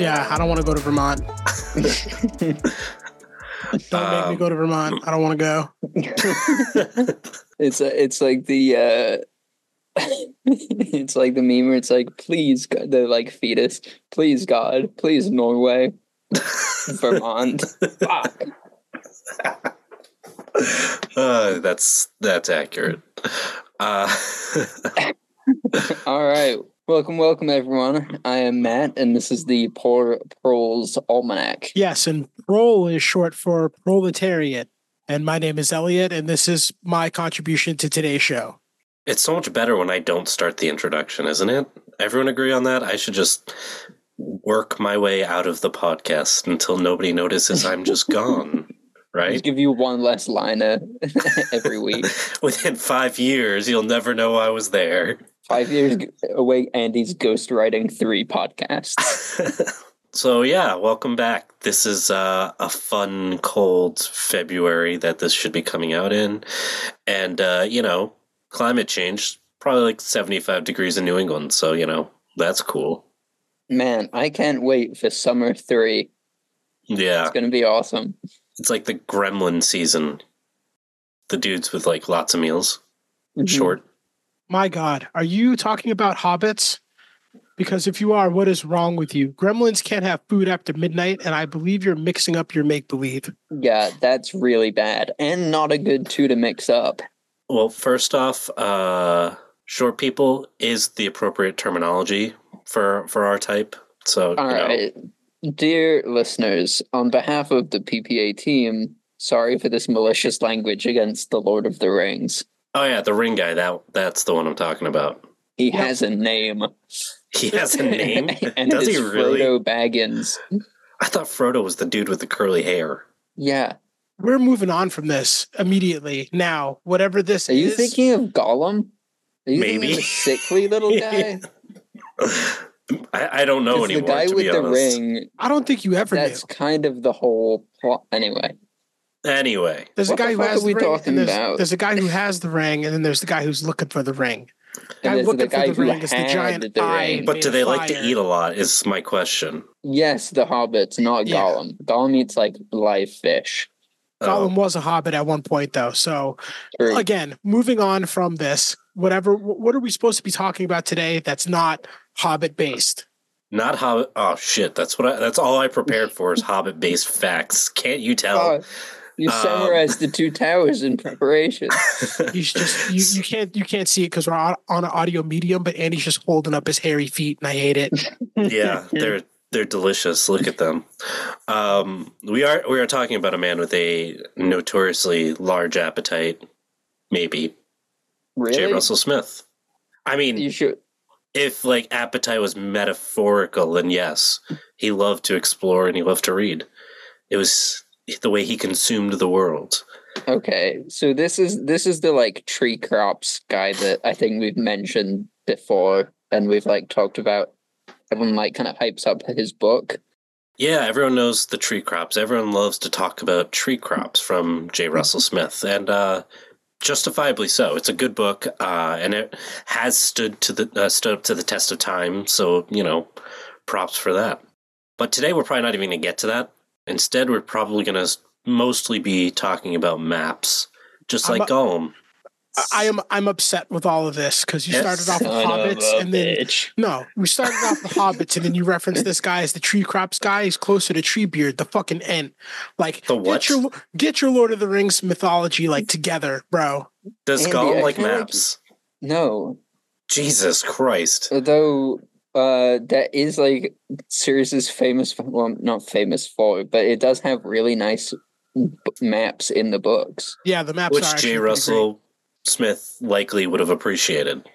I am. Yeah, I don't want to go to Vermont. don't make me Um, go to Vermont. I don't want to go. It's a, it's like the uh it's like the meme where it's like, please God, the like fetus, please God, please Norway, Vermont. Fuck. Uh, that's that's accurate. Uh, All right. Welcome, welcome everyone. I am Matt and this is the Poor Proles Almanac. Yes, and prole is short for proletariat. And my name is Elliot, and this is my contribution to today's show. it's so much better when I don't start the introduction, isn't it? Everyone agree on that? I should just work my way out of the podcast until nobody notices I'm just gone, Just right? give you one less liner every week. Within five years, you'll never know I was there. Five years away, Andy's ghostwriting three podcasts. so yeah, welcome back. This is uh, a fun, cold February that this should be coming out in, and uh, you know, climate change probably like seventy-five degrees in New England. So you know, that's cool. Man, I can't wait for summer three. Yeah, It's gonna be awesome. It's like the Gremlin season. The dudes with like lots of meals, Mhm. short. My God, are you talking about hobbits? Because if you are, what is wrong with you? Gremlins can't have food after midnight, and I believe you're mixing up your make believe. Yeah, that's really bad and not a good two to mix up. Well, first off, uh, short people is the appropriate terminology for for our type. So All you know, right, dear listeners, on behalf of the PPA team, sorry for this malicious language against the Lord of the Rings. Oh yeah, the ring guy. That that's the one I'm talking about. He Yep. has a name. He has a name. and Does it's he really? Frodo Baggins. I thought Frodo was the dude with the curly hair. Yeah. We're moving on from this immediately now. Whatever this Are you is, thinking of Gollum? Are you thinking Maybe. of a sickly little guy? I, I don't know 'Cause the anymore. guy to with be the honest. ring, I don't think you ever that's knew. kind of the whole plot. Anyway, Anyway, There's What a guy who has the ring, and there's, about? there's a guy who has the ring, and then there's the guy who's looking for the ring. Guy and there's looking the guy for the who ring is the giant the eye. but do of they like to eat a lot? Is my question. Yes, the hobbits, not Yeah. Gollum. Gollum eats like live fish. Gollum Oh, was a hobbit at one point, though. So True. again, moving on from this, whatever. What are we supposed to be talking about today? That's not hobbit based. not Hobbit. Oh shit! That's what. I, that's all I prepared for is Hobbit-based facts. Can't you tell? Oh, you Um, summarized the two towers in preparation. You just you, you can't you can't see it because we're on, on an audio medium. But Andy's just holding up his hairy feet, and I hate it. yeah, they're they're delicious. Look at them. Um, we are we are talking about a man with a notoriously large appetite. Maybe J. Russell Smith. I mean, You should. if like appetite was metaphorical, then yes, he loved to explore and he loved to read. It was the way he consumed the world. Okay, so this is this is the like tree crops guy that I think we've mentioned before, and we've like talked about. Everyone like kind of hypes up his book. Yeah, everyone knows the tree crops. Everyone loves to talk about tree crops from J. Russell Smith, and uh, justifiably so. It's a good book, uh, and it has stood to the uh, stood up to the test of time. So you know, props for that. But today we're probably not even going to get to that. Instead, we're probably going to mostly be talking about maps, just I'm like a- Gollum. I- I am I'm upset with all of this because you Yes. started off with Son of hobbits, a and then bitch. no, we started off with hobbits, and then you referenced this guy as the tree crops guy. He's closer to Treebeard, the fucking end. Like The what? get your get your Lord of the Rings mythology like together, bro. Does Andy, Gollum like feel like- maps? No, Jesus Christ! although uh, that is like series is famous. For, well, not famous for, but it does have really nice b- maps in the books. Yeah, the maps Which are actually J. pretty great. Russell Smith likely would have appreciated.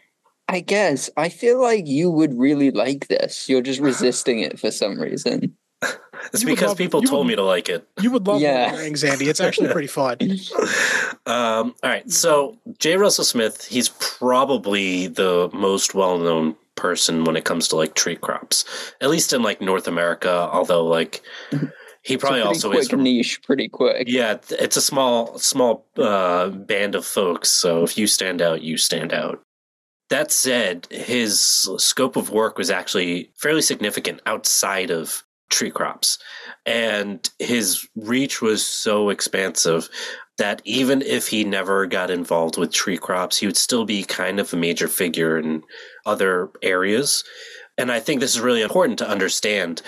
I guess I feel like you would really like this. You're just resisting it for some reason. It's You because love- people told would- me to like it. You would love Lord Yeah. of Rings, Andy. It's actually pretty fun. Um, all right, so J. Russell Smith, he's probably the most well-known person when it comes to like tree crops, at least in like North America. Although like he probably also pretty is quick niche, pretty quick. Yeah, it's a small small uh, band of folks. So if you stand out, you stand out. That said, his scope of work was actually fairly significant outside of tree crops. And his reach was so expansive that even if he never got involved with tree crops, he would still be kind of a major figure in other areas. And I think this is really important to understand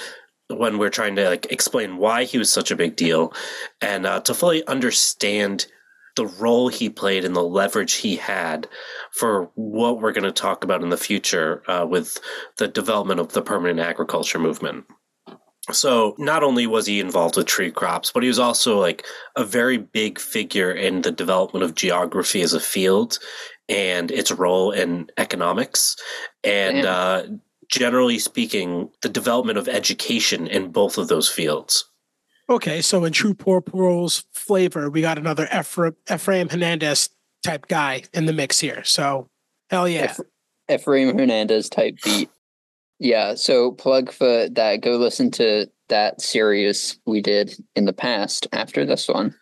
when we're trying to like explain why he was such a big deal and uh, to fully understand the role he played and the leverage he had for what we're going to talk about in the future uh, with the development of the permanent agriculture movement. So not only was he involved with tree crops, but he was also like a very big figure in the development of geography as a field and its role in economics. And uh, generally speaking, the development of education in both of those fields. Okay, so in true Poor Prole's flavor, we got another Ephraim, Ephraim Hernandez type guy in the mix here. So hell yeah. Ephraim Hernandez type beat. Yeah, so plug for that. Go listen to that series we did in the past after this one.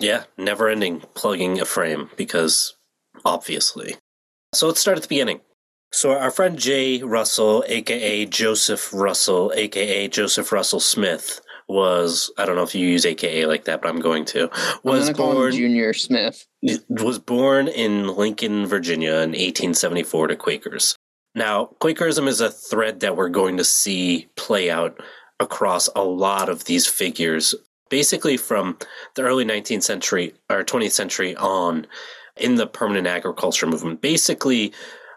Yeah, never ending plugging Ephraim because obviously. So let's start at the beginning. So our friend Jay Russell, aka Joseph Russell, aka Joseph Russell Smith, was I don't know if you use AKA like that, but I'm going to was born Junior Smith. Was born in Lincoln, Virginia, in 1874 to Quakers. Now, Quakerism is a thread that we're going to see play out across a lot of these figures, basically from the early 19th century or 20th century on in the permanent agriculture movement. Basically,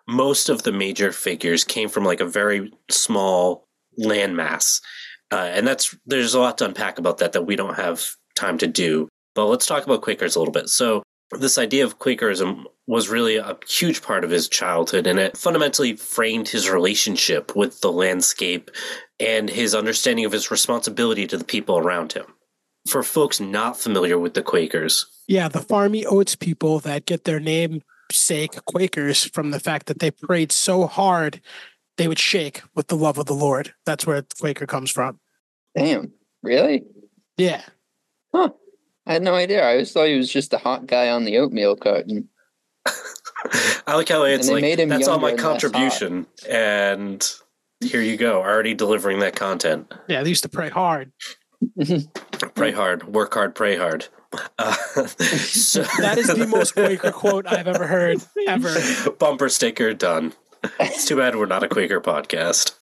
most of the major figures came from like a very small landmass. Uh, and that's there's a lot to unpack about that that we don't have time to do. But let's talk about Quakers a little bit. So this idea of Quakerism was really a huge part of his childhood, and it fundamentally framed his relationship with the landscape and his understanding of his responsibility to the people around him. For folks not familiar with the Quakers, yeah, the farmy oats people that get their namesake Quakers from the fact that they prayed so hard they would shake with the love of the Lord. That's where Quaker comes from. Damn, really? Yeah. Huh. I had no idea. I always thought he was just a hot guy on the oatmeal carton. I like how it's like that's all my contribution, and here you go, already delivering that content. Yeah, they used to pray hard. pray hard, work hard, pray hard. Uh, so that is the most Quaker quote I've ever heard, ever. Bumper sticker done. It's too bad we're not a Quaker podcast.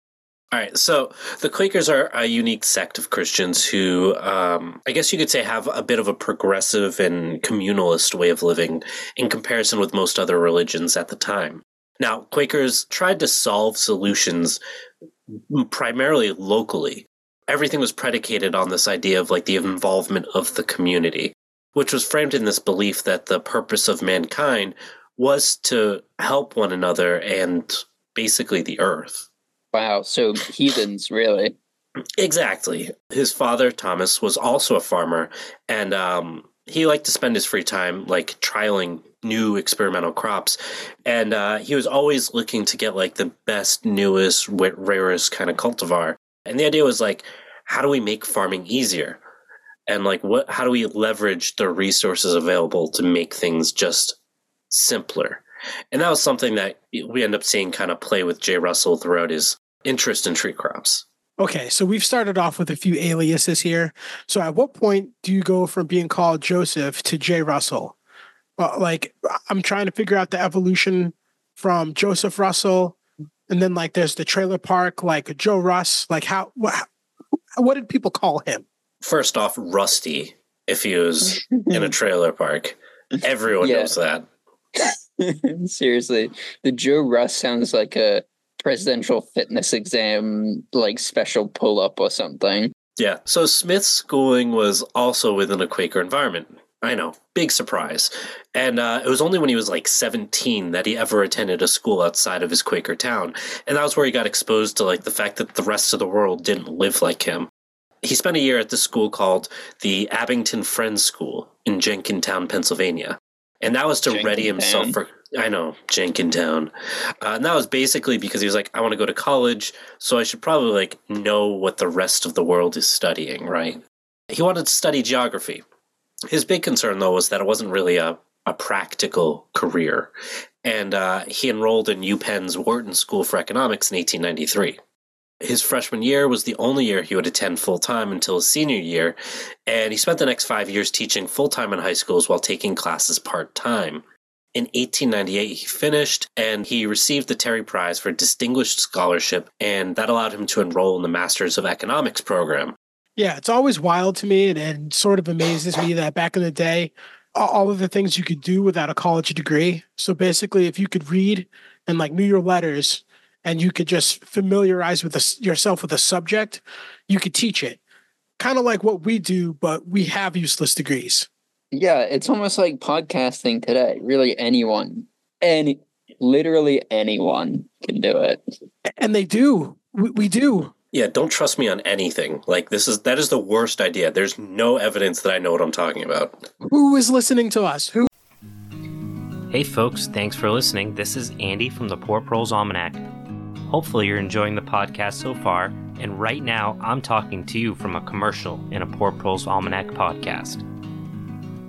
All right, so the Quakers are a unique sect of Christians who, um, I guess you could say, have a bit of a progressive and communalist way of living in comparison with most other religions at the time. Now, Quakers tried to solve solutions primarily locally. Everything was predicated on this idea of like the involvement of the community, which was framed in this belief that the purpose of mankind was to help one another and basically the earth. Wow, so heathens, really. Exactly. His father, Thomas, was also a farmer, and um, he liked to spend his free time like trialing new experimental crops. And uh, he was always looking to get like the best, newest, rarest kind of cultivar. And the idea was like, how do we make farming easier? And like, what? How do we leverage the resources available to make things just simpler? And that was something that we end up seeing kind of play with Jay Russell throughout his interest in tree crops. Okay, so we've started off with a few aliases here. So at what point do you go from being called Joseph to Jay Russell? Well, like I'm trying to figure out the evolution from Joseph Russell, and then like there's the trailer park, like Joe Russ. Like how what did people call him? First off, Rusty. If he was in a trailer park, everyone knows that. Seriously, the Joe Russ sounds like a presidential fitness exam, like special pull up or something. Yeah. So Smith's schooling was also within a Quaker environment. I know, big surprise. And uh, it was only when he was like 17 that he ever attended a school outside of his Quaker town. And that was where he got exposed to like the fact that the rest of the world didn't live like him. He spent a year at this school called the Abington Friends School in Jenkintown, Pennsylvania and that was to Jenkintown. ready himself for I know Jenkintown, uh, and that was basically because he was like, I want to go to college, so I should probably like know what the rest of the world is studying, right? He wanted to study geography. His big concern though was that it wasn't really a a practical career. And uh, he enrolled in UPenn's Wharton School for Economics in 1893. His freshman year was the only year he would attend full time until his senior year, and he spent the next five years teaching full time in high schools while taking classes part time. In 1898, he finished and he received the Terry Prize for Distinguished Scholarship, and that allowed him to enroll in the Masters of Economics program. Yeah, it's always wild to me and, and sort of amazes me that back in the day, all of the things you could do without a college degree. So basically, if you could read and like knew your letters and you could just familiarize with the, yourself with a subject, you could teach it. Kind of like what we do, but we have useless degrees. Yeah, it's almost like podcasting today. Really, anyone, any, literally anyone can do it. And they do. We, we do. Yeah, don't trust me on anything. Like this is that is the worst idea. There's no evidence that I know what I'm talking about. Who is listening to us? Who? Hey folks, thanks for listening. This is Andy from the Poor Proles Almanac. Hopefully you're enjoying the podcast so far, and right now I'm talking to you from a commercial in a Poor Proles Almanac podcast.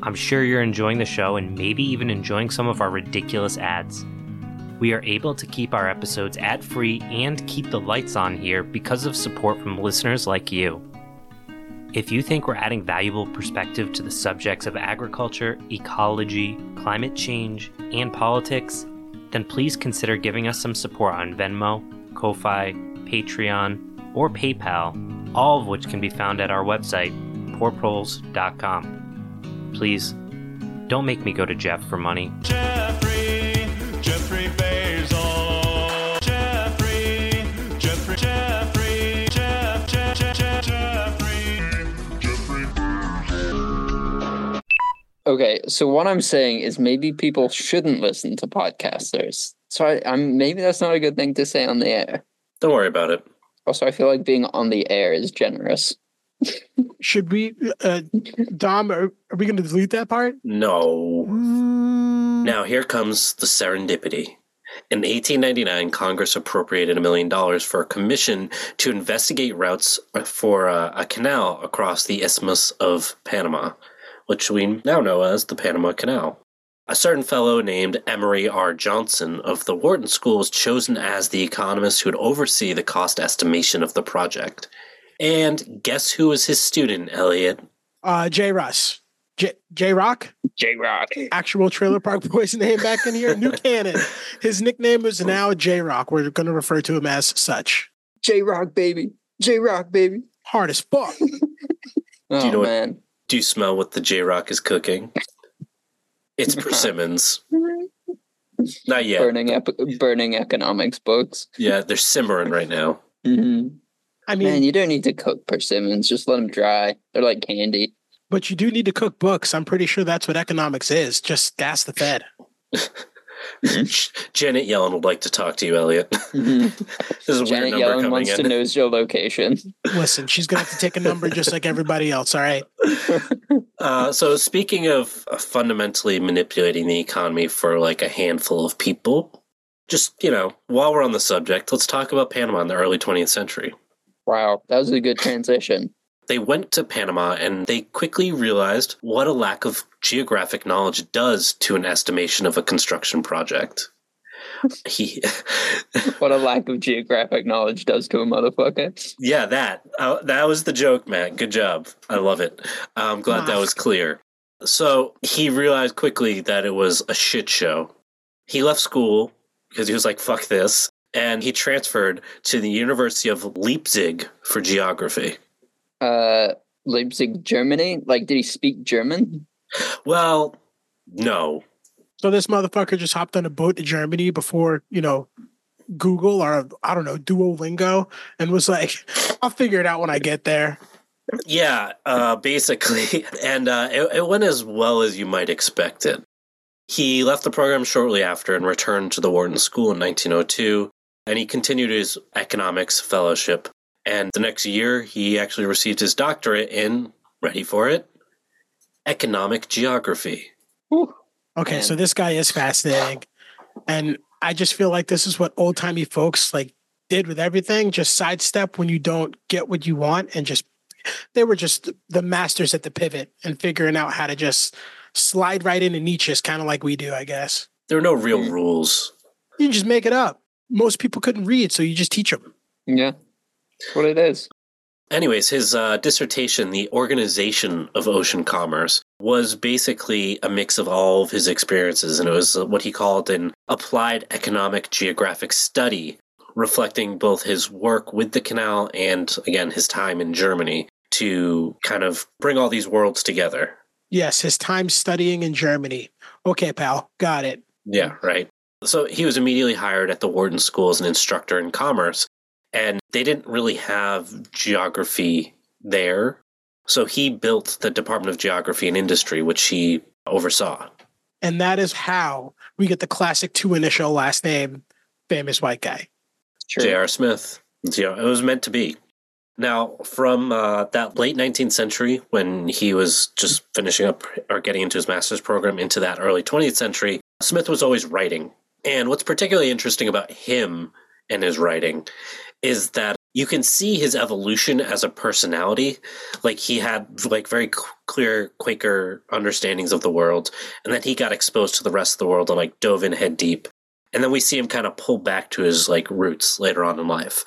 I'm sure you're enjoying the show and maybe even enjoying some of our ridiculous ads. We are able to keep our episodes ad free and keep the lights on here because of support from listeners like you. If you think we're adding valuable perspective to the subjects of agriculture, ecology, climate change, and politics, then please consider giving us some support on Venmo, Ko-fi, Patreon, or PayPal, all of which can be found at our website, poorproles.com. Please, don't make me go to Jeff for money. Jeffrey, Jeffrey Bezos. Okay, so what I'm saying is maybe people shouldn't listen to podcasters. So I, I'm maybe that's not a good thing to say on the air. Don't worry about it. Also, I feel like being on the air is generous. Should we, uh, Dom? Are, are we going to delete that part? No. Now here comes the serendipity. In 1899, Congress appropriated a million dollars for a commission to investigate routes for uh, a canal across the Isthmus of Panama, which we now know as the Panama Canal. A certain fellow named Emory R. Johnson of the Wharton School was chosen as the economist who would oversee the cost estimation of the project. And guess who was his student, Elliot? Uh, J. Russ. J. J. Rock, J Rock. actual Trailer Park Boys name back in here. New canon. His nickname is now J. Rock. We're going to refer to him as such. J Rock, baby. J Rock, baby. Hard as fuck. Oh, you know what- man. Do you smell what the J Rock is cooking? It's persimmons. Not yet. Burning, ep- burning economics books. Yeah, they're simmering right now. hmm I mean, Man, you don't need to cook persimmons. Just let them dry. They're like candy. but you do need to cook books. I'm pretty sure that's what economics is. Just gas the Fed. Janet Yellen would like to talk to you, Elliot. This is Janet weird Yellen coming wants to in. know your location. Listen, she's going to have to take a number just like everybody else. All right. Uh, so, speaking of uh, fundamentally manipulating the economy for like a handful of people, just you know, while we're on the subject, let's talk about Panama in the early 20th century. Wow, that was a good transition. They went to Panama and they quickly realized what a lack of geographic knowledge does to an estimation of a construction project. He, What a lack of geographic knowledge does to a motherfucker. yeah, that uh, that was the joke, Matt. Good job. I love it. I'm glad that was clear. So he realized quickly that it was a shit show. He left school because he was like, "Fuck this," and he transferred to the University of Leipzig for geography. Uh, Leipzig, Germany. Like, did he speak German? Well, no, So this motherfucker just hopped on a boat to Germany before, you know, Google or I don't know, Duolingo and was like, I'll figure it out when I get there. Yeah, uh, basically. And uh, it, it went as well as you might expect it. He left the program shortly after and returned to the Wharton School in 1902, and he continued his economics fellowship. And the next year, he actually received his doctorate in, ready for it, economic geography. Whew. Okay, Man. so this guy is fascinating. And I just feel like this is what old timey folks like did with everything. Just sidestep when you don't get what you want and just they were just the masters at the pivot and figuring out how to just slide right into niches, kind of like we do, I guess. There are no real Mm. rules. You just make it up. Most people couldn't read, so you just teach them. Yeah. That's what it is. Anyways, his uh, dissertation, The Organization of Ocean Commerce, was basically a mix of all of his experiences, and it was what he called an applied economic geographic study, reflecting both his work with the canal and, again, his time in Germany to kind of bring all these worlds together. Yes, his time studying in Germany. Okay, pal, got it. Yeah, right. So he was immediately hired at the Wharton School as an instructor in commerce, and they didn't really have geography there. So he built the Department of Geography and Industry, which he oversaw. And that is how we get the classic two initial last name, famous white guy. True. J.R. Smith. You know, it was meant to be. Now, from uh, that late 19th century, when he was just finishing up or getting into his master's program, into that early 20th century, Smith was always writing. And what's particularly interesting about him and his writing is that you can see his evolution as a personality. Like he had like very clear Quaker understandings of the world, and then he got exposed to the rest of the world and like dove in head deep. And then we see him kind of pull back to his like roots later on in life.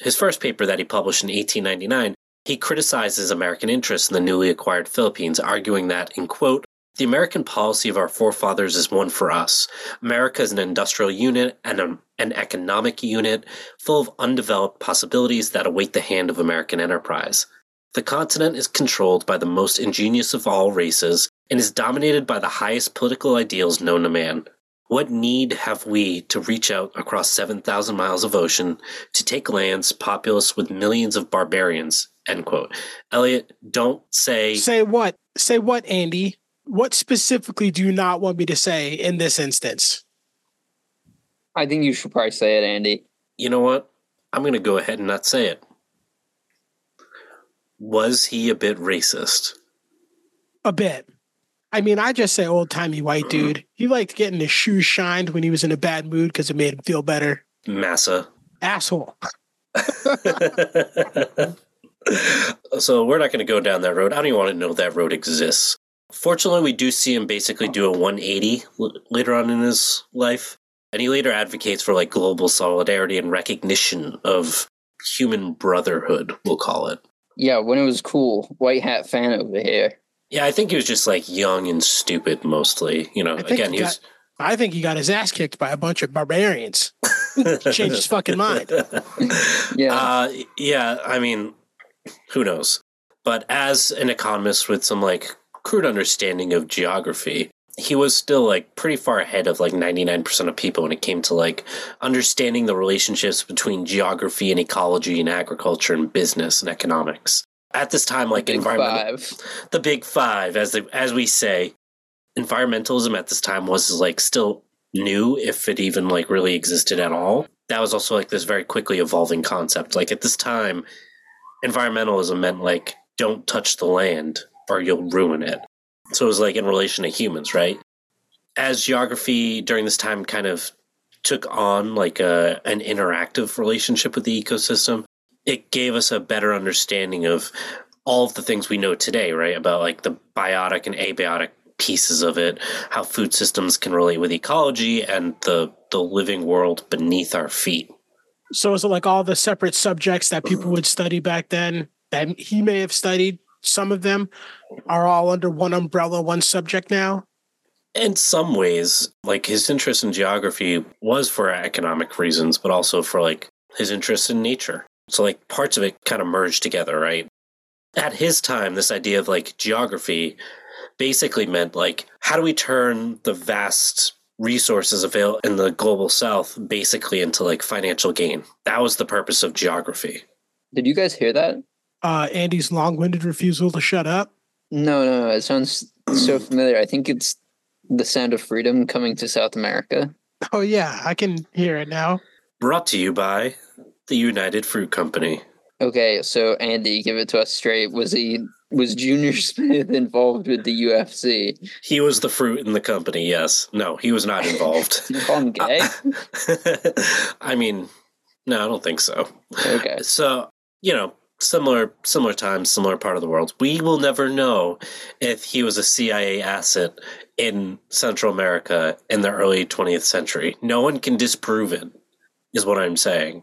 His first paper that he published in 1899, he criticizes American interests in the newly acquired Philippines, arguing that, in quote, the American policy of our forefathers is one for us. America is an industrial unit and a, an economic unit full of undeveloped possibilities that await the hand of American enterprise. The continent is controlled by the most ingenious of all races and is dominated by the highest political ideals known to man. What need have we to reach out across 7,000 miles of ocean to take lands populous with millions of barbarians? End quote. Elliot, don't say. Say what? Say what, Andy? What specifically do you not want me to say in this instance? I think you should probably say it, Andy. You know what? I'm going to go ahead and not say it. Was he a bit racist? A bit. I mean, I just say old timey white mm-hmm. dude. He liked getting his shoes shined when he was in a bad mood because it made him feel better. Massa. Asshole. so we're not going to go down that road. I don't even want to know that road exists. Fortunately, we do see him basically do a 180 l- later on in his life. And he later advocates for like global solidarity and recognition of human brotherhood, we'll call it. Yeah, when it was cool. White hat fan over here. Yeah, I think he was just like young and stupid mostly. You know, again, he he was. I think he got his ass kicked by a bunch of barbarians. Changed his fucking mind. Yeah. Uh, yeah, I mean, who knows? But as an economist with some like crude understanding of geography, he was still like pretty far ahead of like 99% of people when it came to like understanding the relationships between geography and ecology and agriculture and business and economics. At this time, like five. the big five, as the, as we say, environmentalism at this time was like still new, if it even like really existed at all. That was also like this very quickly evolving concept. Like at this time, environmentalism meant like don't touch the land or you'll ruin it. So it was like in relation to humans, right? As geography during this time kind of took on like a an interactive relationship with the ecosystem, it gave us a better understanding of all of the things we know today, right? About like the biotic and abiotic pieces of it, how food systems can relate with ecology and the the living world beneath our feet. So is it like all the separate subjects that people would study back then that he may have studied? Some of them are all under one umbrella, one subject now. In some ways, like his interest in geography was for economic reasons, but also for like his interest in nature. So like parts of it kind of merged together, right? At his time, this idea of like geography basically meant like how do we turn the vast resources available in the global south basically into like financial gain. That was the purpose of geography. Did you guys hear that? Uh, Andy's long-winded refusal to shut up. No, no, no. It sounds so familiar. I think it's the sound of freedom coming to South America. Oh yeah, I can hear it now. Brought to you by the United Fruit Company. Okay, so Andy, give it to us straight. Was he was Junior Smith involved with the UFC? He was the fruit in the company, yes. No, he was not involved. Did you call him gay? I mean, no, I don't think so. Okay. So, you know, similar similar time, similar part of the world. We will never know if he was a CIA asset in Central America in the early 20th century. No one can disprove it, is what I'm saying.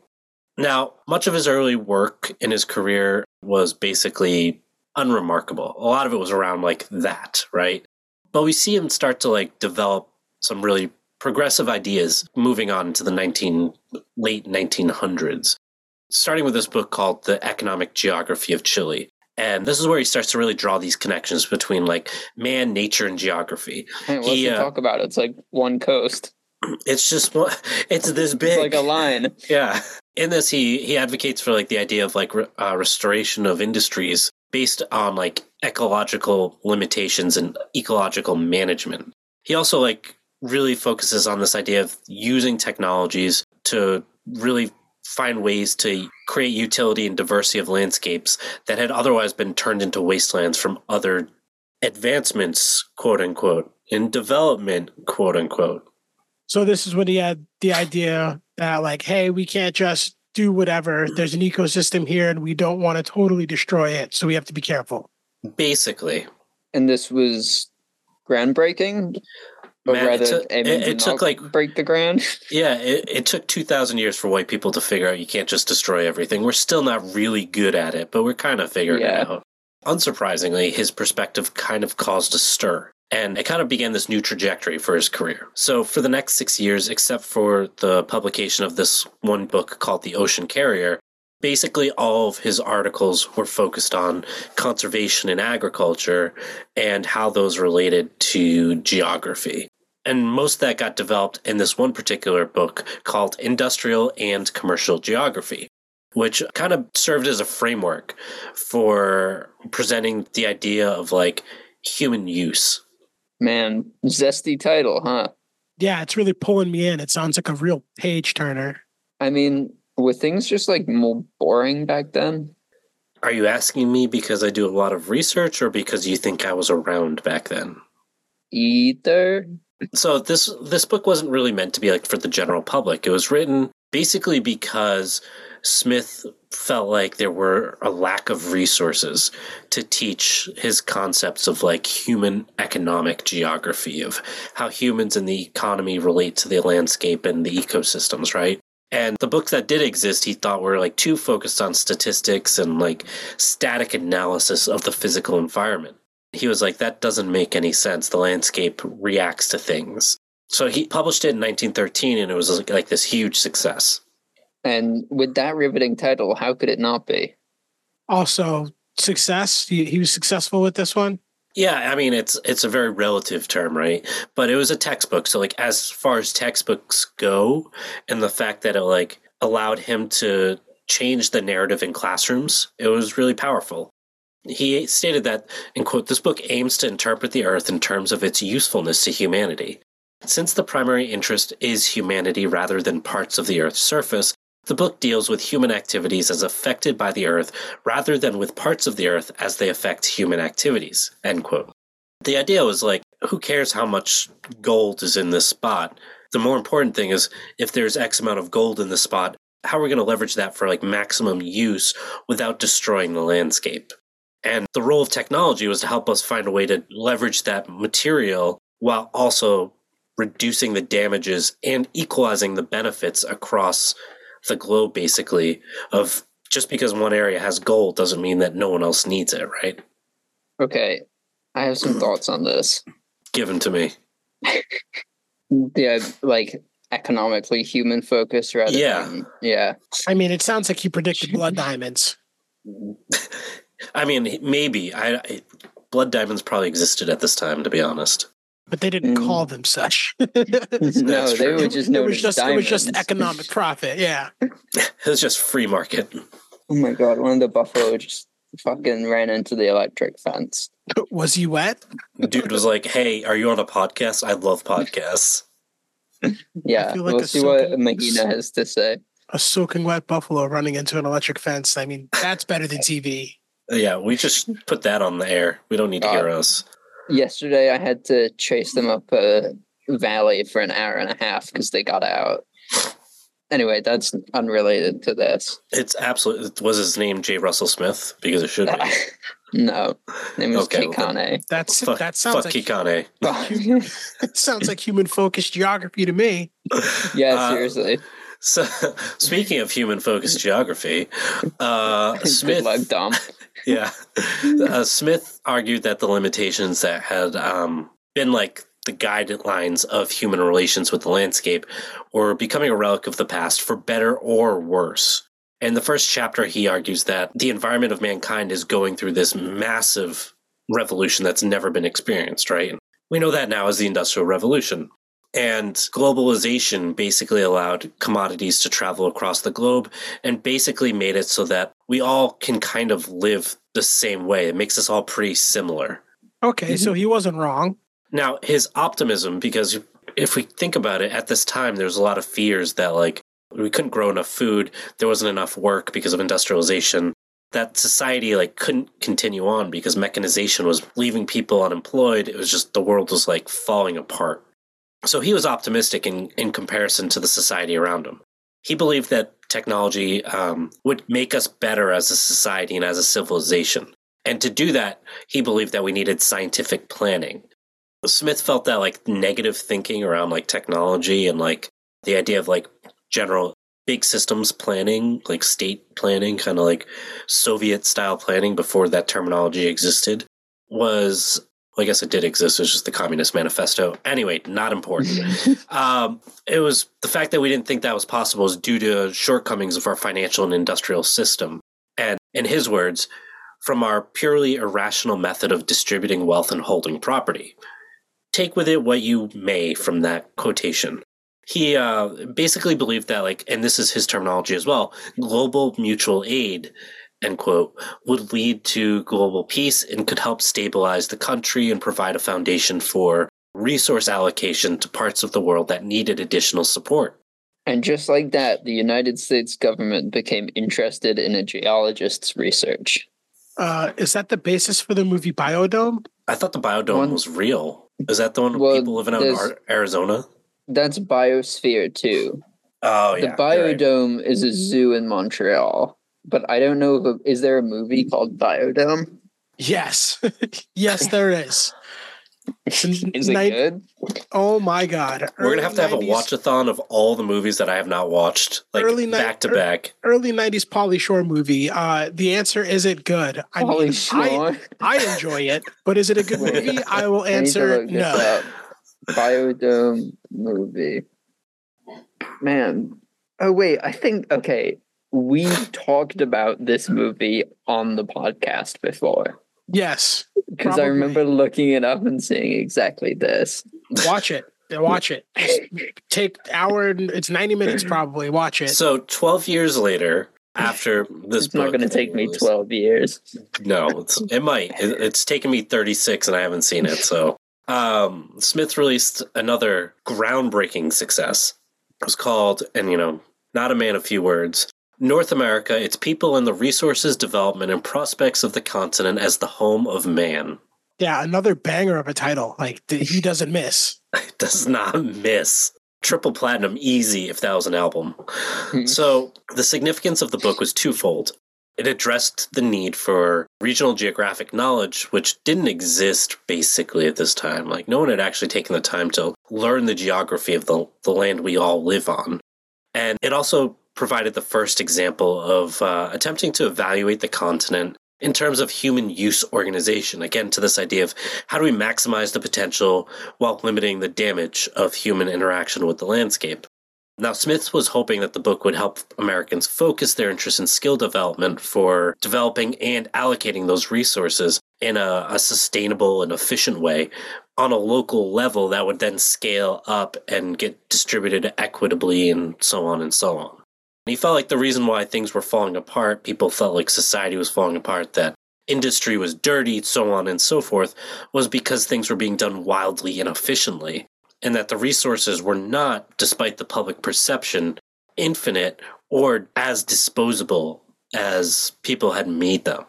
Now, much of his early work in his career was basically unremarkable. A lot of it was around like that, right? But we see him start to like develop some really progressive ideas moving on to the 19 late 1900s. Starting with this book called The Economic Geography of Chile. And this is where he starts to really draw these connections between like man, nature, and geography. Hey, what's He, to uh, talk about? It's like one coast. It's just one- it's this big. It's like a line. Yeah. In this, he he advocates for like the idea of like re- uh, restoration of industries based on like ecological limitations and ecological management. He also like really focuses on this idea of using technologies to really find ways to create utility and diversity of landscapes that had otherwise been turned into wastelands from other advancements, quote unquote, in development, quote unquote. So this is when he had the idea that like, hey, we can't just do whatever. There's an ecosystem here and we don't want to totally destroy it. So we have to be careful. Basically, And this was groundbreaking. Man, it took- it- it took, like- break the ground. Yeah, it, it took 2,000 years for white people to figure out you can't just destroy everything. We're still not really good at it, but we're kind of figuring Yeah. it out. Unsurprisingly, his perspective kind of caused a stir, and it kind of began this new trajectory for his career. So, for the next six years, except for the publication of this one book called The Ocean Carrier, basically all of his articles were focused on conservation and agriculture and how those related to geography and most of that got developed in this one particular book called Industrial and Commercial Geography, which kind of served as a framework for presenting the idea of like human use. Man, zesty title, huh? Yeah, it's really pulling me in. It sounds like a real page turner. I mean, were things just like more boring back then? Are you asking me because I do a lot of research or because you think I was around back then? Either. So this this book wasn't really meant to be like for the general public. It was written basically because Smith felt like there were a lack of resources to teach his concepts of like human economic geography of how humans and the economy relate to the landscape and the ecosystems, right? And the books that did exist, he thought were like too focused on statistics and like static analysis of the physical environment. He was like, that doesn't make any sense. The landscape reacts to things. So he published it in 1913 and it was like, like this huge success. And with that riveting title, how could it not be? Also, success. He, he was successful with this one. Yeah, I mean it's it's a very relative term, right? But it was a textbook, so like as far as textbooks go, and the fact that it like allowed him to change the narrative in classrooms, it was really powerful. He stated that, in quote, this book aims to interpret the earth in terms of its usefulness to humanity. Since the primary interest is humanity rather than parts of the earth's surface, the book deals with human activities as affected by the earth rather than with parts of the earth as they affect human activities. End quote. The idea was like, who cares how much gold is in this spot? The more important thing is if there's X amount of gold in the spot, how are we going to leverage that for like maximum use without destroying the landscape? And the role of technology was to help us find a way to leverage that material while also reducing the damages and equalizing the benefits across the globe, basically, of just because one area has gold doesn't mean that no one else needs it, right? Okay, I have some thoughts on this. Given to me. Yeah, like economically human focus rather Yeah. than yeah. I mean, it sounds like you predicted blood diamonds. I mean, maybe. I, I blood diamonds probably existed at this time, to be honest. But they didn't Mm. call them such. no, That's they true. were just it known was as just it was just economic profit. Yeah. It was just free market. Oh my god, one of the buffalo just fucking ran into the electric fence. Was he wet? Dude was like, "Hey, are you on a podcast? I love podcasts." Yeah, feel like we'll a see what soaking- Mahina has to say. A soaking wet buffalo running into an electric fence. I mean, that's better than TV. Yeah, we just put that on the air. We don't need to hear us. Yesterday, I had to chase them up a valley for an hour and a half because they got out. anyway, that's unrelated to this. It's absolutely was his name J. Russell Smith because it should be. no, name is Okay, well Kikane. That's fuck, that sounds fuck like Kikane. it sounds like human focused geography to me. yeah, Uh, seriously. So, speaking of human focused geography, uh, Good Smith luck, Dom. Yeah. Uh, Smith argued that the limitations that had um, been like the guidelines of human relations with the landscape were becoming a relic of the past for better or worse. In the first chapter, he argues that the environment of mankind is going through this massive revolution that's never been experienced, right? We know that now as the Industrial Revolution. And globalization basically allowed commodities to travel across the globe and basically made it so that we all can kind of live the same way. It makes us all pretty similar. Okay, so mm-hmm. he wasn't wrong. Now, his optimism, because if we think about it, at this time, there's a lot of fears that, like, we couldn't grow enough food, there wasn't enough work because of industrialization, that society, like, couldn't continue on because mechanization was leaving people unemployed. It was just the world was, like, falling apart. So he was optimistic in, in comparison to the society around him. He believed that technology um, would make us better as a society and as a civilization. And to do that, he believed that we needed scientific planning. Smith felt that like negative thinking around like technology and like the idea of like general big systems planning, like state planning, kind of like Soviet style planning before that terminology existed, was well, I guess it did exist. It was just the Communist Manifesto. Anyway, not important. um, it was the fact that we didn't think that was possible is due to shortcomings of our financial and industrial system. And in his words, from our purely irrational method of distributing wealth and holding property. Take with it what you may from that quotation. He uh, basically believed that, like, and this is his terminology as well, global mutual aid, end quote, would lead to global peace and could help stabilize the country and provide a foundation for resource allocation to parts of the world that needed additional support. And just like that, the United States government became interested in a geologist's research. Uh, is that the basis for the movie Biodome? I thought the biodome One- was real. Is that the one with Well, people living out in Arizona? That's Biosphere too. Oh, the yeah. you're right. Is a zoo in Montreal, but I don't know if is there a movie called Biodome? Yes, yes, there is. Is it Night- good? Oh my god! We're gonna have to have a Early 90s watch-a-thon of all the movies that I have not watched, like Early ni- back to back. Early '90s Pauly Shore movie. Uh, the answer is it good? I Holy mean, Shore. I enjoy it, but is it a good Wait, movie? I will I need to answer look this no. up. Biodome movie. Man. Oh wait, I think okay. We talked about this movie on the podcast before. Yes, Because I remember looking it up and seeing exactly this. watch it. Watch it. Just take hour. It's 90 minutes probably. Watch it. So 12 years later, after this it's not going to take me 12 years. No, it's, it might. It, it's taken me 36 and I haven't seen it. So, um, Smith released another groundbreaking success. It was called, and you know, not a man of few words. North America, its people and the resources, development, and prospects of the continent as the home of man. yeah, another banger of a title. Like th- he doesn't miss. Does not miss. Triple platinum easy if that was an album. Hmm. So, the significance of the book was twofold. It addressed the need for regional geographic knowledge, which didn't exist basically at this time. Like, no one had actually taken the time to learn the geography of the, the land we all live on. And it also provided the first example of uh, attempting to evaluate the continent in terms of human use organization. Again, to this idea of how do we maximize the potential while limiting the damage of human interaction with the landscape. Now, Smith was hoping that the book would help Americans focus their interest in skill development for developing and allocating those resources in a, a sustainable and efficient way on a local level that would then scale up and get distributed equitably and so on and so on. And he felt like the reason why things were falling apart, people felt like society was falling apart, that industry was dirty, so on and so forth, was because things were being done wildly and efficiently and that the resources were not, despite the public perception, infinite or as disposable as people had made them.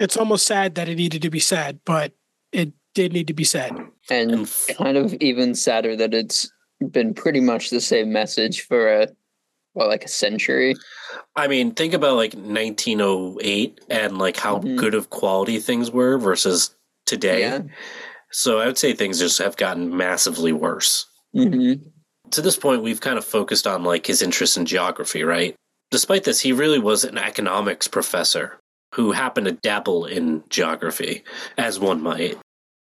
It's almost sad that it needed to be said, but it did need to be said. And And kind of even sadder that it's been pretty much the same message for a what, like a century? I mean, think about like 1908 and like how Mhm. good of quality things were versus today. Yeah. So I would say things just have gotten massively worse. hmm To this point, we've kind of focused on like his interest in geography, right? Despite this, he really was an economics professor who happened to dabble in geography, as one might.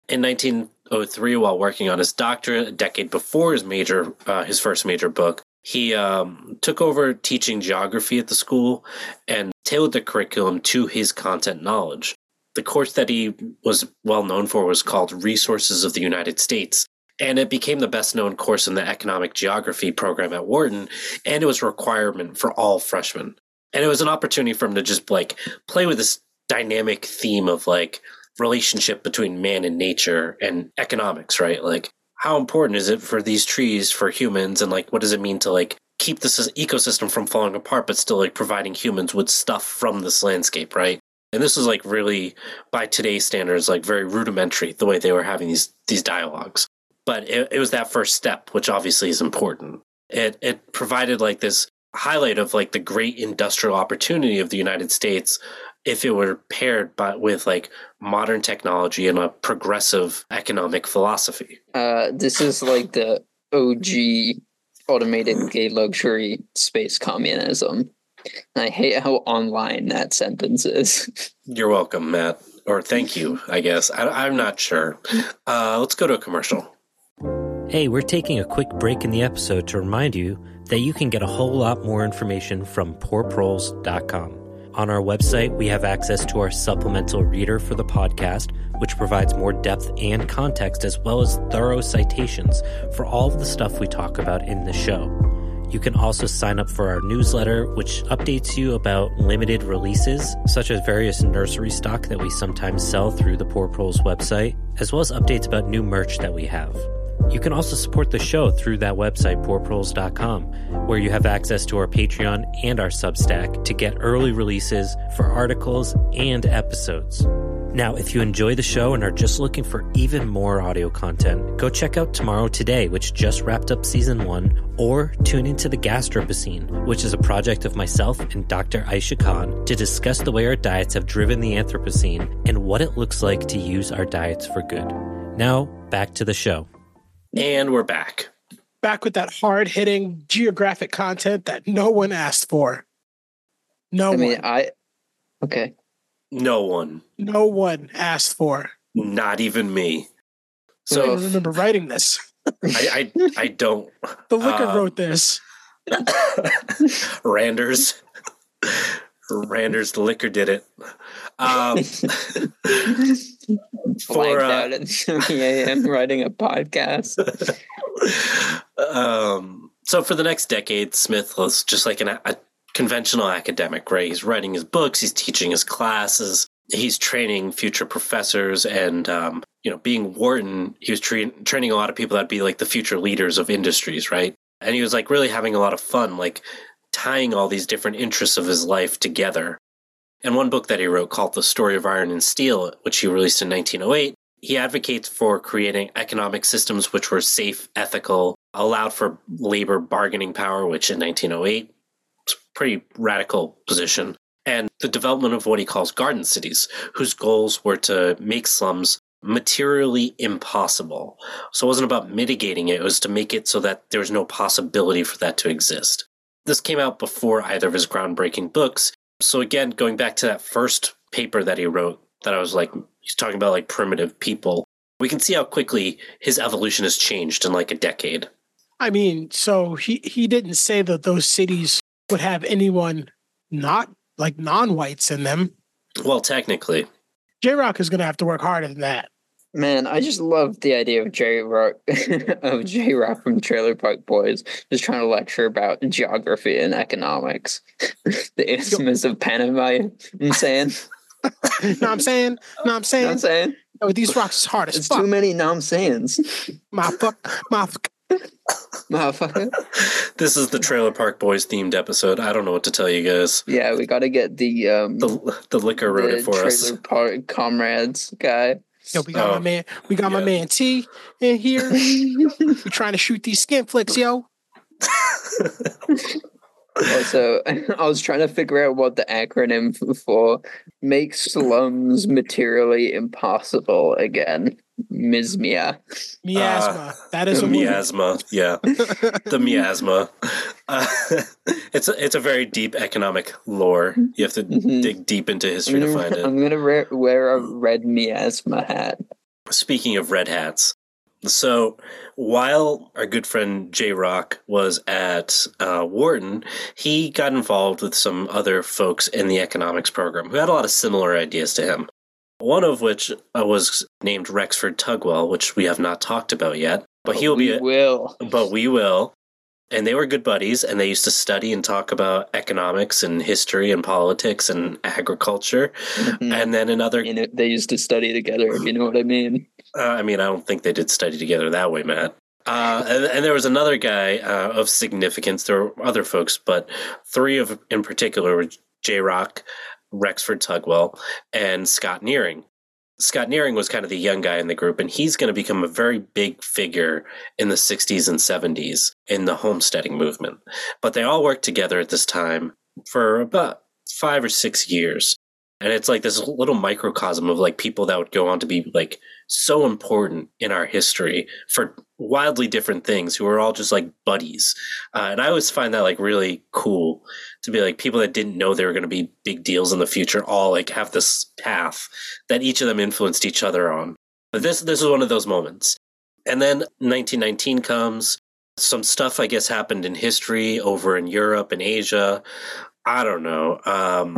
In 1903, while working on his doctorate, a decade before his major, uh, his first major book, he um, took over teaching geography at the school and tailored the curriculum to his content knowledge. The course that he was well known for was called Resources of the United States, and it became the best known course in the economic geography program at Wharton, and it was a requirement for all freshmen. And it was an opportunity for him to just like play with this dynamic theme of like relationship between man and nature and economics, right? Like how important is it for these trees for humans? And like what does it mean to like keep this ecosystem from falling apart but still like providing humans with stuff from this landscape, right? And this was like really by today's standards like very rudimentary the way they were having these these dialogues. But it, it was that first step which obviously is important. It it provided like this highlight of like the great industrial opportunity of the united states if it were paired by, with like modern technology and a progressive economic philosophy Uh, this is like the OG automated gay luxury space communism. I hate how online that sentence is. you're welcome matt or thank you i guess I, i'm not sure uh, let's go to a commercial Hey, we're taking a quick break in the episode to remind you that you can get a whole lot more information from poorproles.com. On our website, we have access to our supplemental reader for the podcast, which provides more depth and context as well as thorough citations for all of the stuff we talk about in the show. You can also sign up for our newsletter, which updates you about limited releases, such as various nursery stock that we sometimes sell through the Poor Proles website, as well as updates about new merch that we have. You can also support the show through that website, poorproles.com, where you have access to our Patreon and our Substack to get early releases for articles and episodes. Now, if you enjoy the show and are just looking for even more audio content, go check out Tomorrow Today, which just wrapped up season one, or tune into the Gastropocene, which is a project of myself and Dr. Aisha Khan to discuss the way our diets have driven the Anthropocene and what it looks like to use our diets for good. Now, back to the show. And we're back Back with that hard hitting geographic content that no one asked for. No I mean, one. I okay. no one no one asked for. not even me I don't so even remember writing this. I, I i don't The liquor Um, wrote this. Randers. Randers, the liquor did it. Um, for, uh, out at 3 a.m. writing a podcast. um, so for the next decade, Smith was just like an, a conventional academic, right? He's writing his books, he's teaching his classes, he's training future professors, and um, you know, being Wharton, he was tra- training a lot of people that'd be like the future leaders of industries, right? And he was like really having a lot of fun, like tying all these different interests of his life together. And one book that he wrote called The Story of Iron and Steel, which he released in 1908, he advocates for creating economic systems which were safe, ethical, allowed for labor bargaining power, which in 1908 was a pretty radical position, and the development of what he calls garden cities, whose goals were to make slums materially impossible. So it wasn't about mitigating it, it was to make it so that there was no possibility for that to exist. This came out before either of his groundbreaking books. So again, going back to that first paper that he wrote, that I was like, he's talking about like primitive people. We can see how quickly his evolution has changed in like a decade. I mean, so he he didn't say that those cities would have anyone not like non-whites in them. Well, technically, J Rock is going to have to work harder than that. Man, I just love the idea of J Rock of J Rock from Trailer Park Boys just trying to lecture about geography and economics. the Isthmus of Panama. You know I'm saying. no, I'm saying? Know what I'm You know what I'm saying? saying. Oh, these rocks is hard as It's fuck. too many nom sayings. My fuck, my fuck. Motherfucker. this is the Trailer Park Boys themed episode. I don't know what to tell you guys. Yeah, we gotta get the um The the liquor wrote the it for Trailer us. Park comrades guy. Yo, we got Oh, my man. We got my man T in here. we trying to shoot these skin flicks, yo. Also, I was trying to figure out what the acronym for make slums materially impossible again. MISMIA. Miasma. that is a movie. miasma. Yeah, the miasma. Uh, it's a, it's a very deep economic lore. You have to Mhm. dig deep into I'm history to gonna, find it. I'm gonna re- wear a red miasma hat. Speaking of red hats, so while our good friend J Rock was at uh, Wharton, he got involved with some other folks in the economics program who had a lot of similar ideas to him. One of which uh, was named Rexford Tugwell, which we have not talked about yet, but he'll we be. A, will. but we will. And they were good buddies, and they used to study and talk about economics and history and politics and agriculture. Mhm. And then another they used to study together. If you know what I mean. Uh, I mean, I don't think they did study together that way, Matt. Uh, and, and there was another guy uh, of significance. There were other folks, but three of in particular were J Rock, Rexford Tugwell, and Scott Nearing. Scott Nearing was kind of the young guy in the group, and he's going to become a very big figure in the 60s and 70s in the homesteading movement. But they all worked together at this time for about five or six years. And it's like this little microcosm of like people that would go on to be like so important in our history for wildly different things who are all just like buddies. Uh, and I always find that like really cool to be like people that didn't know they were going to be big deals in the future all like have this path that each of them influenced each other on. But this this is one of those moments. And then 1919 comes. Some stuff I guess happened in history over in Europe and Asia. I don't know. Um,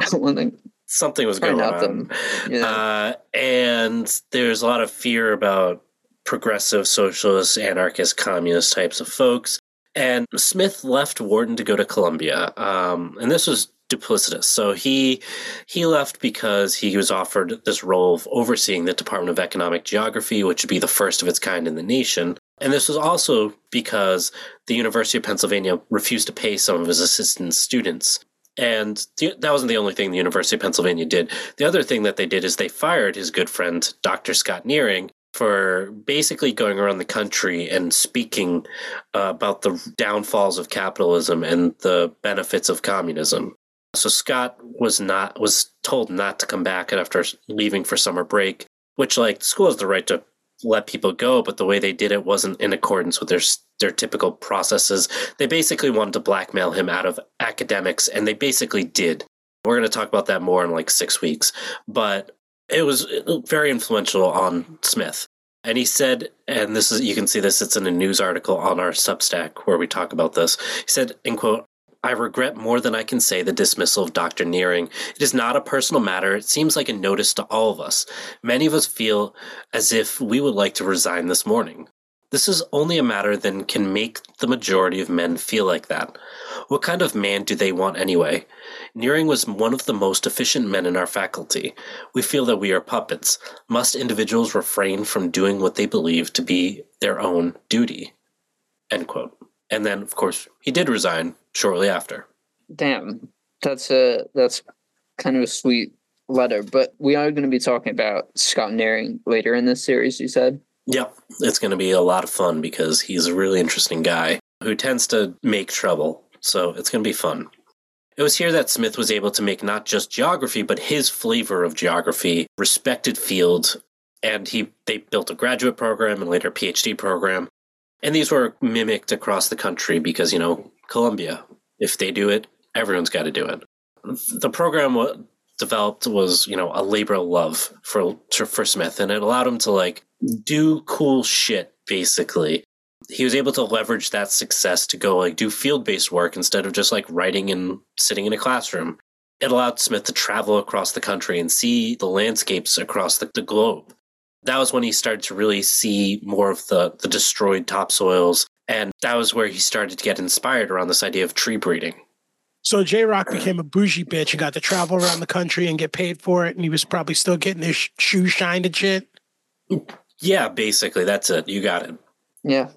something was going on. them, know, Uh, and there's a lot of fear about progressive socialist, anarchist, communist types of folks. And Smith left Wharton to go to Columbia. Um, and this was duplicitous. So he he left because he was offered this role of overseeing the Department of Economic Geography, which would be the first of its kind in the nation. And this was also because the University of Pennsylvania refused to pay some of his assistant students. And that wasn't the only thing the University of Pennsylvania did. The other thing that they did is they fired his good friend, Dr. Scott Nearing, for basically going around the country and speaking uh, about the downfalls of capitalism and the benefits of communism. So Scott was not was told not to come back after leaving for summer break, which like school has the right to let people go, but the way they did it wasn't in accordance with their their typical processes. They basically wanted to blackmail him out of academics, and they basically did. We're going to talk about that more in like six weeks, but it was very influential on Smith. And he said, and this is you can see this, it's in a news article on our Substack where we talk about this. He said, in quote, I regret more than I can say the dismissal of Dr. Nearing. It is not a personal matter. It seems like a notice to all of us. Many of us feel as if we would like to resign this morning. This is only a matter that can make the majority of men feel like that. What kind of man do they want anyway? Nearing was one of the most efficient men in our faculty. We feel that we are puppets. Must individuals refrain from doing what they believe to be their own duty? End quote. And then, of course, he did resign shortly after. damn, that's a that's kind of a sweet letter. But we are going to be talking about Scott Nearing later in this series. You said. Yep, it's going to be a lot of fun because he's a really interesting guy who tends to make trouble. So it's going to be fun. It was here that Smith was able to make not just geography, but his flavor of geography, respected field, and he they built a graduate program and later a PhD program. And these were mimicked across the country because, you know, Columbia, if they do it, everyone's got to do it. The program developed was, you know, a labor of love for for Smith, and it allowed him to like do cool shit. Basically, he was able to leverage that success to go like do field based work instead of just like writing and sitting in a classroom. It allowed Smith to travel across the country and see the landscapes across the, the globe. That was when he started to really see more of the, the destroyed topsoils. And that was where he started to get inspired around this idea of tree breeding. So J Rock became a bougie bitch and got to travel around the country and get paid for it, and he was probably still getting his sh- shoes shined and shit. Yeah, basically, that's it. You got it. Yeah.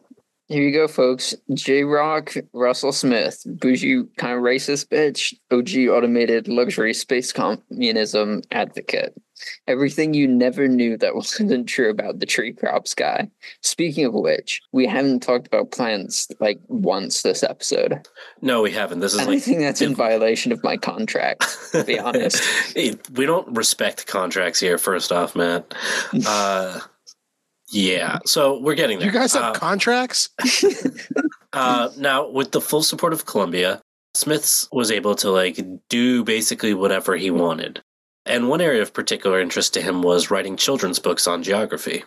Here you go, folks. J Rock, Russell Smith, bougie kind of racist bitch, OG automated luxury space communism advocate. Everything you never knew that wasn't true about the tree crops guy. Speaking of which, we haven't talked about plants like once this episode. No, we haven't. This is And I like think that's in violation of my contract, to be honest. We don't respect contracts here. First off, Matt. Uh, yeah, so we're getting there. You guys have Uh, contracts? Uh, now, with the full support of Columbia, Smiths was able to like do basically whatever he wanted. And one area of particular interest to him was writing children's books on geography.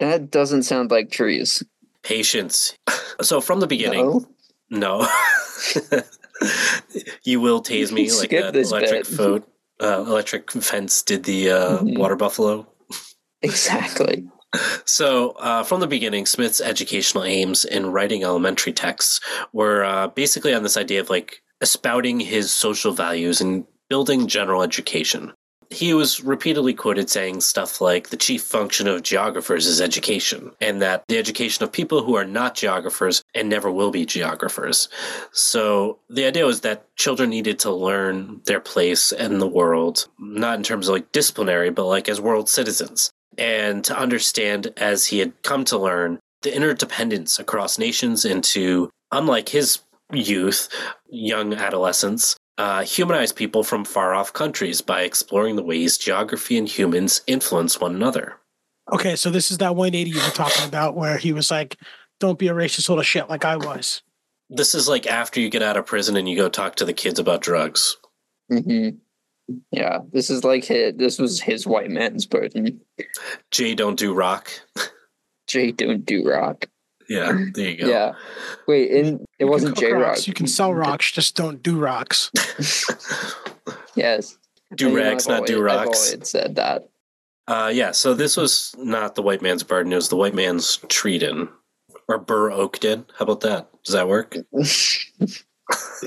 That doesn't sound like trees. Patience. So from the beginning, No? no. you will tase me You like skip that electric bit. fo- uh, electric fence did the uh, Mhm. water buffalo. Exactly. So, uh, from the beginning, Smith's educational aims in writing elementary texts were uh, basically on this idea of like espouting his social values and building general education. He was repeatedly quoted saying stuff like the chief function of geographers is education, and that the education of people who are not geographers and never will be geographers. So, the idea was that children needed to learn their place in the world, not in terms of like disciplinary, but like as world citizens and to understand, as he had come to learn, the interdependence across nations and to, unlike his youth, young adolescence, uh, humanize people from far off countries by exploring the ways geography and humans influence one another. Okay, so this is that 180 you were talking about where he was like, don't be a racist little shit like I was. This is like after you get out of prison and you go talk to the kids about drugs. hmm Yeah, this is like his, this was his white man's burden. Jay, don't do rock. Jay don't do rock. Yeah, there you go. Yeah. Wait, in it You wasn't cook J Rock. rocks, You can sell rocks, just don't do rocks. Yes. Do And, you know, rags, not do always- I've rocks. always said that. Uh, yeah, so this was not the white man's burden, it was the white man's treatin. Or Burr Oakden. How about that? Does that work?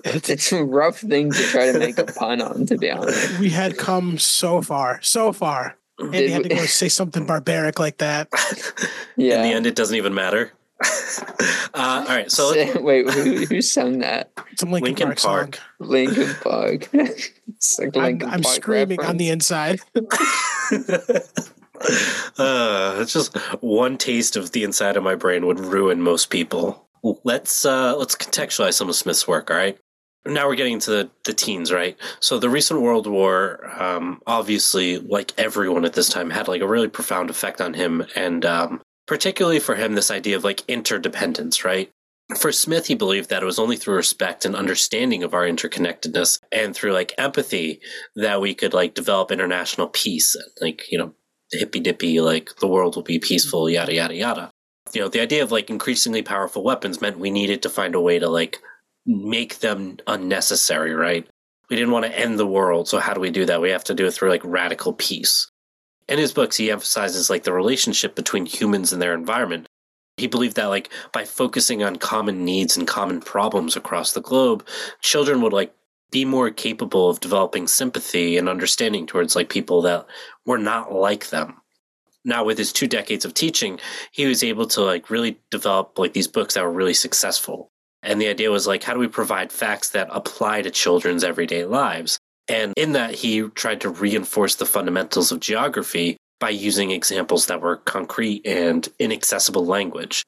It's, It's a rough thing to try to make a pun on, to be honest. we had come so far, so far. And he Did had to go say something barbaric like that. Yeah. In the end, it doesn't even matter. uh, all right, so let's- Wait, who, who sang that? Some Linkin, Linkin Park, Park. song. Linkin Park. it's like I'm, I'm Park screaming on the inside. uh, it's just one taste of the inside of my brain would ruin most people. Let's uh, let's contextualize some of Smith's work. All right. Now we're getting into the, the teens, right? So the recent World War, um, obviously, like everyone at this time, had like a really profound effect on him, and um, particularly for him, this idea of like interdependence, right? For Smith, he believed that it was only through respect and understanding of our interconnectedness and through like empathy that we could like develop international peace. Like, you know, hippy dippy, like the world will be peaceful, yada, yada, yada. You know, the idea of like increasingly powerful weapons meant we needed to find a way to like make them unnecessary, right? We didn't want to end the world. So, how do we do that? We have to do it through like radical peace. In his books, he emphasizes like the relationship between humans and their environment. He believed that like by focusing on common needs and common problems across the globe, children would like be more capable of developing sympathy and understanding towards like people that were not like them. Now with his two decades of teaching, he was able to like really develop like these books that were really successful. And the idea was like how do we provide facts that apply to children's everyday lives? And in that he tried to reinforce the fundamentals of geography by using examples that were concrete and inaccessible language.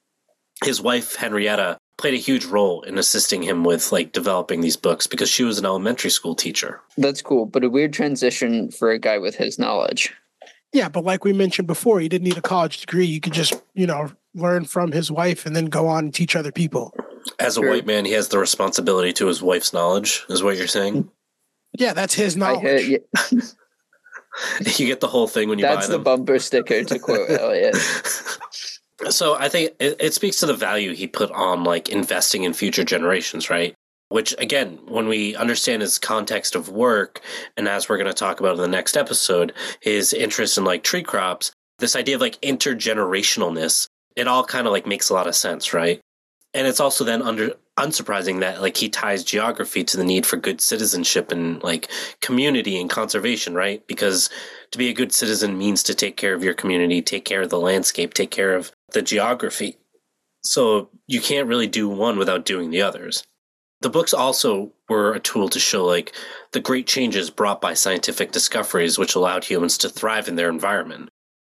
His wife Henrietta played a huge role in assisting him with like developing these books because she was an elementary school teacher. That's cool, but a weird transition for a guy with his knowledge. Yeah, but like we mentioned before, he didn't need a college degree. You could just, you know, learn from his wife and then go on and teach other people. As a Sure. white man, he has the responsibility to his wife's knowledge, is what you're saying. Yeah, that's his I knowledge. heard, yeah, you get the whole thing when you buy that. that's buy the bumper sticker to quote Elliot. so I think it, it speaks to the value he put on like investing in future generations, right? Which again, when we understand his context of work, and as we're going to talk about in the next episode, his interest in like tree crops, this idea of like intergenerationalness, it all kind of like makes a lot of sense, right? And it's also then under unsurprising that like he ties geography to the need for good citizenship and like community and conservation, right? Because to be a good citizen means to take care of your community, take care of the landscape, take care of the geography. So you can't really do one without doing the others. The books also were a tool to show like the great changes brought by scientific discoveries which allowed humans to thrive in their environment.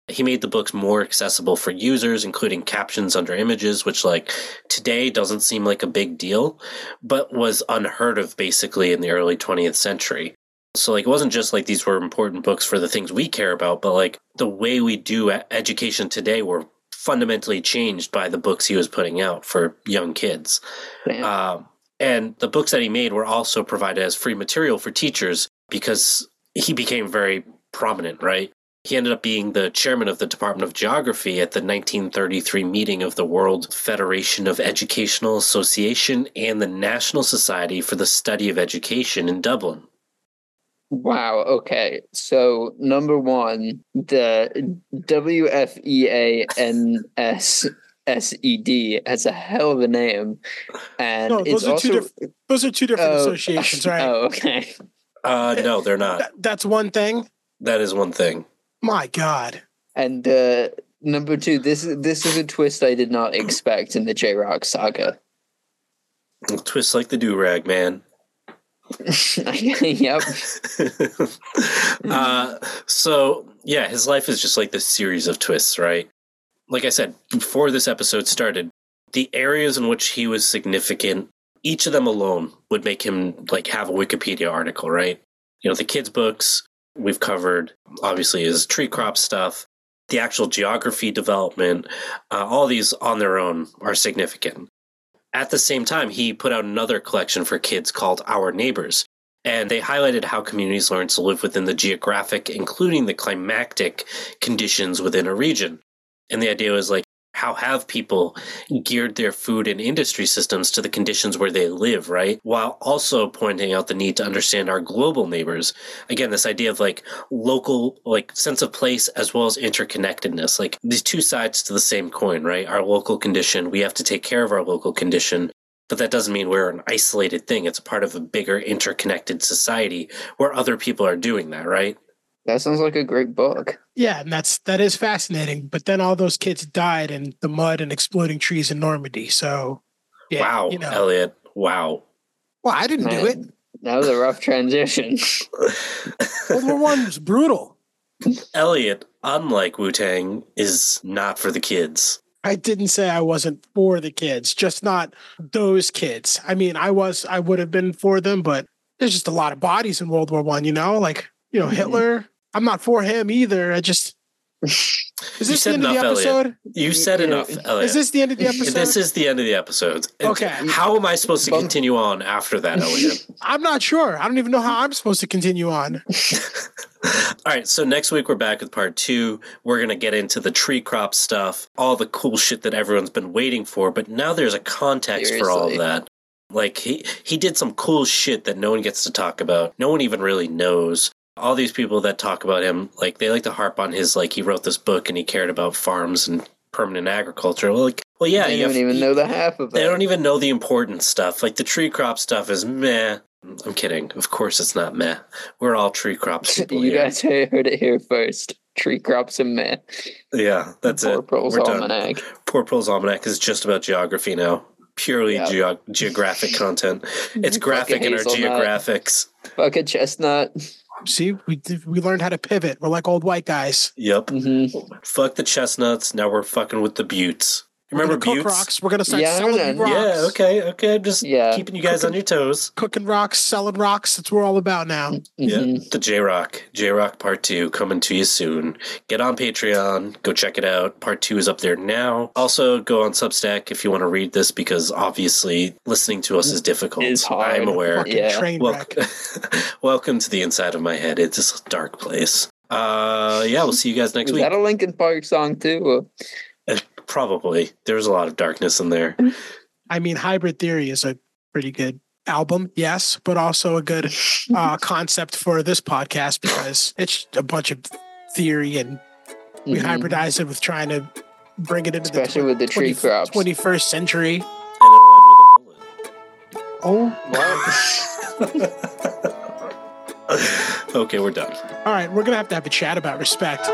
He made the books more accessible for users, including captions under images, which like today doesn't seem like a big deal, but was unheard of basically in the early 20th century. So like it wasn't just like these were important books for the things we care about, but like the way we do education today were fundamentally changed by the books he was putting out for young kids. Damn. Um, and the books that he made were also provided as free material for teachers because he became very prominent, right? He ended up being the chairman of the Department of Geography at the 1933 meeting of the World Federation of Educational Association and the National Society for the Study of Education in Dublin. Wow. Okay. So number one, the WFEANSSED has a hell of a name, and No, it's those are also two different. Those are two different Oh, associations, right? Oh, okay. Uh, no, they're not. That, that's one thing. That is one thing. My God. And uh, number two, this this is a twist I did not expect in the J Rock saga. Twist like the do rag, man. yep. uh, so yeah, his life is just like this series of twists, right? Like I said before this episode started, the areas in which he was significant, each of them alone would make him like have a Wikipedia article, right? You know, the kids' books we've covered, obviously, is tree crop stuff, the actual geography development, uh, all these on their own are significant. At the same time, he put out another collection for kids called Our Neighbors, and they highlighted how communities learn to live within the geographic, including the climatic conditions within a region. And the idea was like, how have people geared their food and industry systems to the conditions where they live, right? While also pointing out the need to understand our global neighbors. Again, this idea of like local, like sense of place as well as interconnectedness, like these two sides to the same coin, right? Our local condition, we have to take care of our local condition. But that doesn't mean we're an isolated thing. It's a part of a bigger interconnected society where other people are doing that, right? That sounds like a great book. Yeah, and that's that is fascinating. But then all those kids died in the mud and exploding trees in Normandy. So, yeah, wow, you know. Elliot. Wow. Well, I didn't do it. That was a rough transition. World War One was brutal. Elliot, unlike Wu Tang, is not for the kids. I didn't say I wasn't for the kids, just not those kids. I mean, I was, I would have been for them, but there's just a lot of bodies in World War One. You know, like you know Mhm. Hitler. I'm not for him either. I just is this the said end of the enough, Elliot. episode? You said Yeah. enough, Elliot. Is this the end of the episode? This is the end of the episode. And Okay. How am I supposed to continue on after that, Elliot? I'm not sure. I don't even know how I'm supposed to continue on. All right, so next week we're back with part two. We're going to get into the tree crop stuff, all the cool shit that everyone's been waiting for, but now there's a context for all of that. Like, he, he did some cool shit that no one gets to talk about. No one even really knows. All these people that talk about him, like, they like to harp on his, like, he wrote this book and he cared about farms and permanent agriculture. Well, like, well, yeah, they you don't have- even you- know the half of it. They don't even know the important stuff. Like the tree crop stuff is meh. I'm kidding. Of course it's not meh. We're all tree crops people you here. guys heard it here first. Tree crops and man. yeah, that's Poor it. Prole's We're done. Poor Prole's Almanac is just about geography now. Purely geo- geographic content. It's graphic in our geographics. Fuck a chestnut. See, we we learned how to pivot. We're like old white guys. Yep. hmm Fuck the chestnuts. Now we're fucking with the buttes. We're Remember gonna cook buttes? rocks. We're gonna start Yeah, selling know. rocks. Yeah, okay, okay. I'm just Yeah. keeping you guys on your toes. Cooking rocks, selling rocks. That's what we're all about now. Yeah, Mhm. the J Rock, J Rock Part Two coming to you soon. Get on Patreon, go check it out. Part Two is up there now. Also, go on Substack if you want to read this because obviously listening to us is difficult. Is hard. I'm aware. Fucking Yeah. train wreck. Welcome, welcome to the inside of my head. It's a dark place. Uh, yeah, we'll see you guys next Was week. that a Linkin Park song too? Probably. There's a lot of darkness in there. I mean, Hybrid Theory is a pretty good album, yes, but also a good uh, concept for this podcast because it's a bunch of theory and we Mhm. hybridize it with trying to bring it into Especially the with the tree crops. 21st century. And it'll end with a bullet. Oh, What? okay, we're done. all right. We're going to have to have a chat about respect.